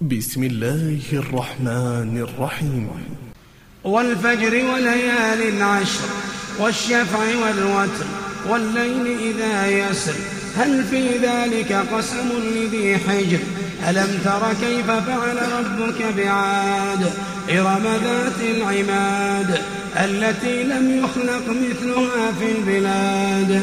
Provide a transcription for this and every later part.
بسم الله الرحمن الرحيم. والفجر وليال عشر والشفع والوتر والليل إذا يسر. هل في ذلك قسم لذي حجر؟ ألم تر كيف فعل ربك بعاد؟ إرم ذات العماد التي لم يخلق مثلها في البلاد.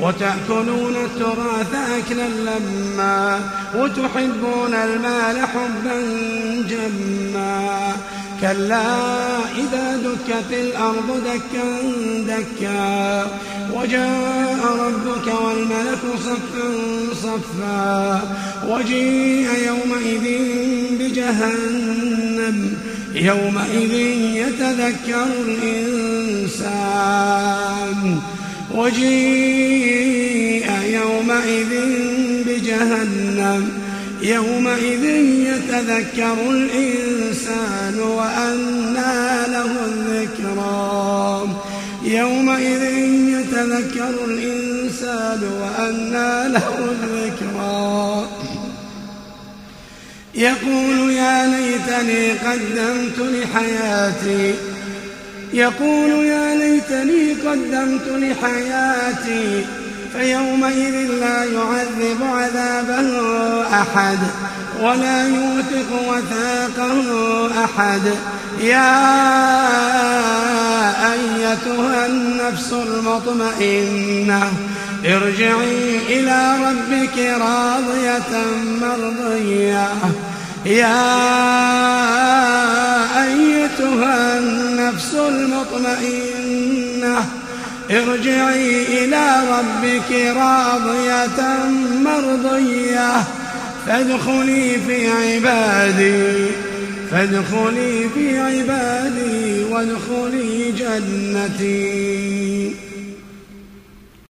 وتأكلون التراث أكلا لما وتحبون المال حبا جما كلا إذا دكت الأرض دكا دكا وجاء ربك والملك صفا صفا وجيء يومئذ بجهنم يومئذ يتذكر الإنسان وجيء يومئذ بجهنم. يومئذ يتذكر الإنسان وأنى له الذكرى. يومئذ يتذكر الإنسان وأنى له الذكرى. يقول يا ليتني قدمت لحياتي يقول يا ليتني قدمت لحياتي فيومئذ لا يعذب عذابه أحد ولا يوثق وثاقه أحد. يا أيتها النفس المطمئنة ارجعي إلى ربك راضية مرضية. يا النفس المطمئنة. ارجعي إلى ربك راضية مرضية. فادخلي في عبادي فادخلي في عبادي وادخلي جنتي.